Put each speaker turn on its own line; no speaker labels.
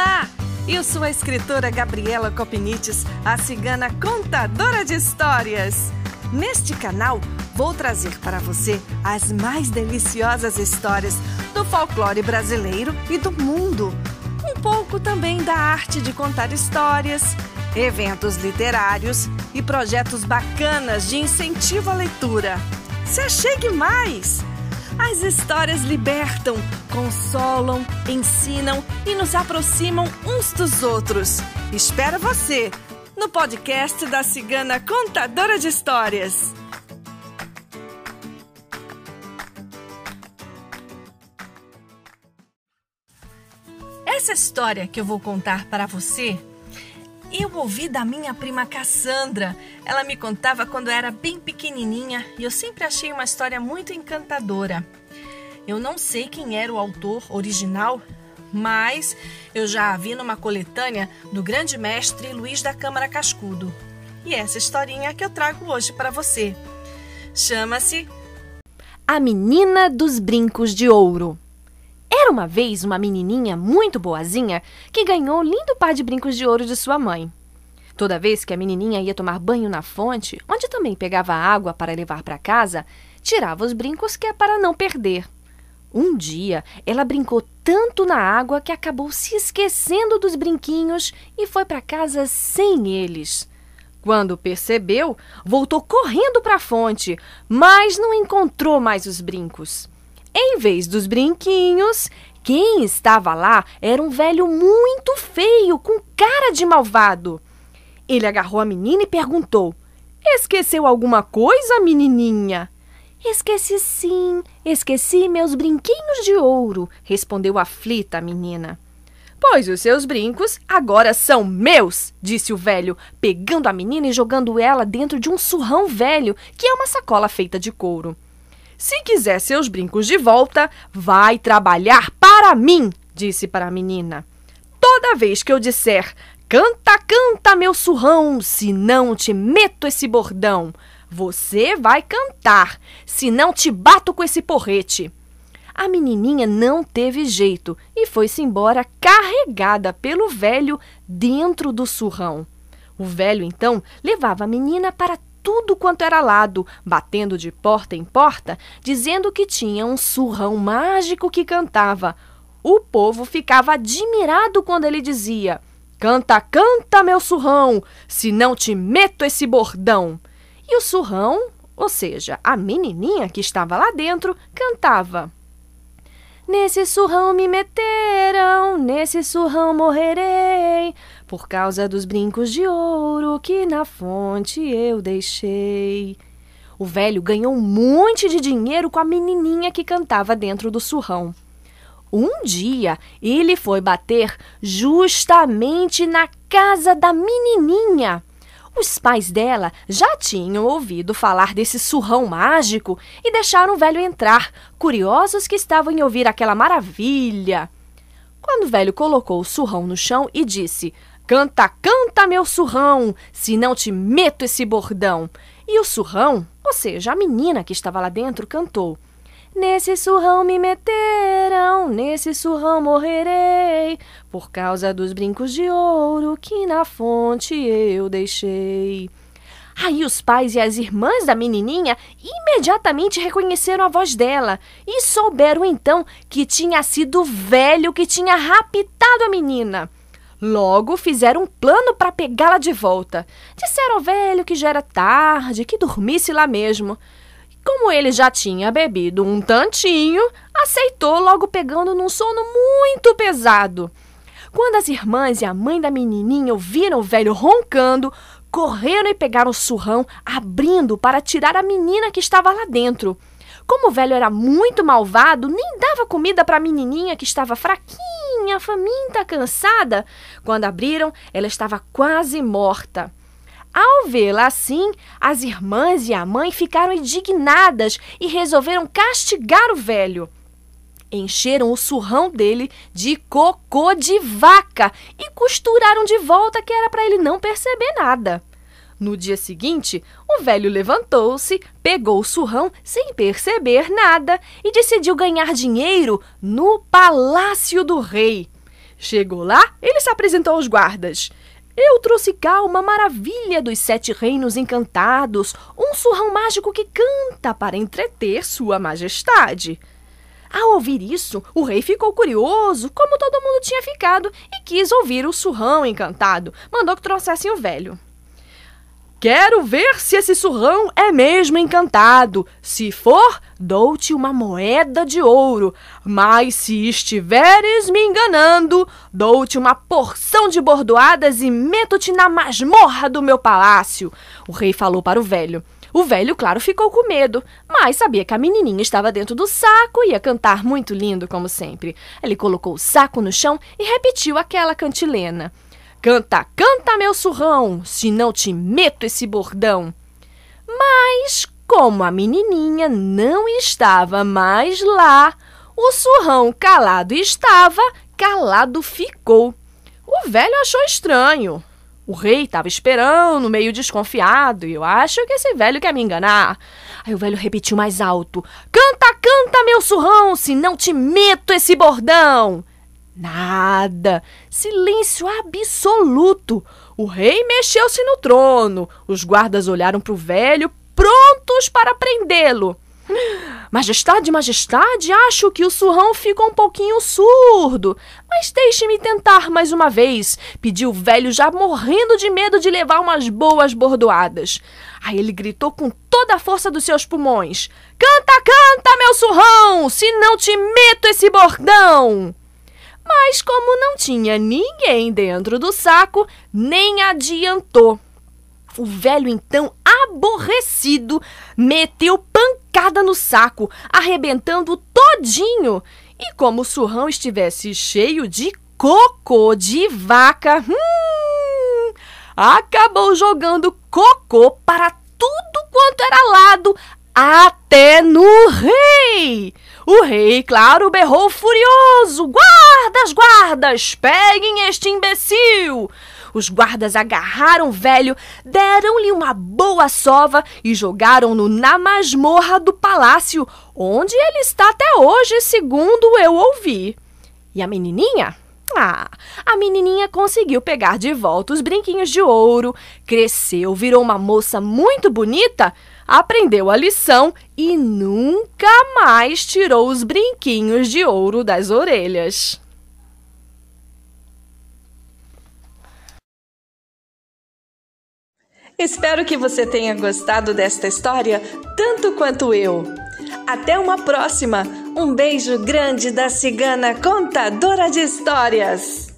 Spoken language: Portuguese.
Olá! Eu sou a escritora Gabriela Copinites, a cigana contadora de histórias. Neste canal, vou trazer para você as mais deliciosas histórias do folclore brasileiro e do mundo. Um pouco também da arte de contar histórias, eventos literários e projetos bacanas de incentivo à leitura. Se achegue mais! As histórias libertam, consolam, ensinam e nos aproximam uns dos outros. Espero você no podcast da Cigana Contadora de Histórias. Essa história que eu vou contar para você eu ouvi da minha prima Cassandra. Ela me contava quando era bem pequenininha e eu sempre achei uma história muito encantadora. Eu não sei quem era o autor original, mas eu já a vi numa coletânea do grande mestre Luiz da Câmara Cascudo. E essa historinha que eu trago hoje para você. Chama-se
A Menina dos Brincos de Ouro. Era uma vez uma menininha muito boazinha que ganhou um lindo par de brincos de ouro de sua mãe. Toda vez que a menininha ia tomar banho na fonte, onde também pegava água para levar para casa, tirava os brincos que é para não perder. Um dia, ela brincou tanto na água que acabou se esquecendo dos brinquinhos e foi para casa sem eles. Quando percebeu, voltou correndo para a fonte, mas não encontrou mais os brincos. Em vez dos brinquinhos, quem estava lá era um velho muito feio, com cara de malvado. Ele agarrou a menina e perguntou: Esqueceu alguma coisa, menininha? Esqueci sim, esqueci meus brinquinhos de ouro, respondeu aflita a menina. Pois os seus brincos agora são meus, disse o velho, pegando a menina e jogando ela dentro de um surrão velho, que é uma sacola feita de couro. Se quiser seus brincos de volta, vai trabalhar para mim, disse para a menina. Toda vez que eu disser canta, canta, meu surrão, se não te meto esse bordão, você vai cantar, se não te bato com esse porrete. A menininha não teve jeito e foi-se embora carregada pelo velho dentro do surrão. O velho então levava a menina para tudo quanto era lado, batendo de porta em porta, dizendo que tinha um surrão mágico que cantava. O povo ficava admirado quando ele dizia: Canta, canta, meu surrão, se não te meto esse bordão. E o surrão, ou seja, a menininha que estava lá dentro, cantava: Nesse surrão me meteram, nesse surrão morrerei, por causa dos brincos de ouro que na fonte eu deixei. O velho ganhou um monte de dinheiro com a menininha que cantava dentro do surrão. Um dia ele foi bater justamente na casa da menininha. Os pais dela já tinham ouvido falar desse surrão mágico e deixaram o velho entrar, curiosos que estavam em ouvir aquela maravilha. Quando o velho colocou o surrão no chão e disse: Canta, canta, meu surrão, se não te meto esse bordão. E o surrão, ou seja, a menina que estava lá dentro, cantou: Nesse surrão me meteram, nesse surrão morrerei, por causa dos brincos de ouro que na fonte eu deixei. Aí os pais e as irmãs da menininha imediatamente reconheceram a voz dela e souberam então que tinha sido o velho que tinha raptado a menina. Logo fizeram um plano para pegá-la de volta. Disseram ao velho que já era tarde, que dormisse lá mesmo. Como ele já tinha bebido um tantinho, aceitou logo pegando num sono muito pesado. Quando as irmãs e a mãe da menininha ouviram o velho roncando, correram e pegaram o surrão, abrindo para tirar a menina que estava lá dentro. Como o velho era muito malvado, nem dava comida para a menininha que estava fraquinha, faminta, cansada. Quando abriram, ela estava quase morta. Ao vê-la assim, as irmãs e a mãe ficaram indignadas e resolveram castigar o velho. Encheram o surrão dele de cocô de vaca e costuraram de volta que era para ele não perceber nada. No dia seguinte, o velho levantou-se, pegou o surrão sem perceber nada e decidiu ganhar dinheiro no palácio do rei. Chegou lá, ele se apresentou aos guardas. Eu trouxe cá uma maravilha dos sete reinos encantados, um surrão mágico que canta para entreter Sua Majestade. Ao ouvir isso, o rei ficou curioso, como todo mundo tinha ficado, e quis ouvir o surrão encantado. Mandou que trouxessem o velho. Quero ver se esse surrão é mesmo encantado. Se for, dou-te uma moeda de ouro. Mas se estiveres me enganando, dou-te uma porção de bordoadas e meto-te na masmorra do meu palácio. O rei falou para o velho. O velho, claro, ficou com medo, mas sabia que a menininha estava dentro do saco e ia cantar muito lindo, como sempre. Ele colocou o saco no chão e repetiu aquela cantilena. Canta, canta, meu surrão, se não te meto esse bordão. Mas, como a menininha não estava mais lá, o surrão calado estava, calado ficou. O velho achou estranho. O rei estava esperando, meio desconfiado, e eu acho que esse velho quer me enganar. Aí o velho repetiu mais alto: Canta, canta, meu surrão, se não te meto esse bordão. Nada. Silêncio absoluto. O rei mexeu-se no trono. Os guardas olharam para o velho, prontos para prendê-lo. Majestade, majestade, acho que o surrão ficou um pouquinho surdo. Mas deixe-me tentar mais uma vez, pediu o velho, já morrendo de medo de levar umas boas bordoadas. Aí ele gritou com toda a força dos seus pulmões: Canta, canta, meu surrão, se não te meto esse bordão! Mas como não tinha ninguém dentro do saco, nem adiantou. O velho, então, aborrecido, meteu pancada no saco, arrebentando todinho. E como o surrão estivesse cheio de cocô de vaca, hum, acabou jogando cocô para tudo quanto era lado, até no rei. O rei, claro, berrou furioso: Guardas, guardas, peguem este imbecil! Os guardas agarraram o velho, deram-lhe uma boa sova e jogaram-no na masmorra do palácio, onde ele está até hoje, segundo eu ouvi. E a menininha? Ah, a menininha conseguiu pegar de volta os brinquinhos de ouro, cresceu, virou uma moça muito bonita, aprendeu a lição e nunca mais tirou os brinquinhos de ouro das orelhas.
Espero que você tenha gostado desta história tanto quanto eu. Até uma próxima! Um beijo grande da cigana contadora de histórias!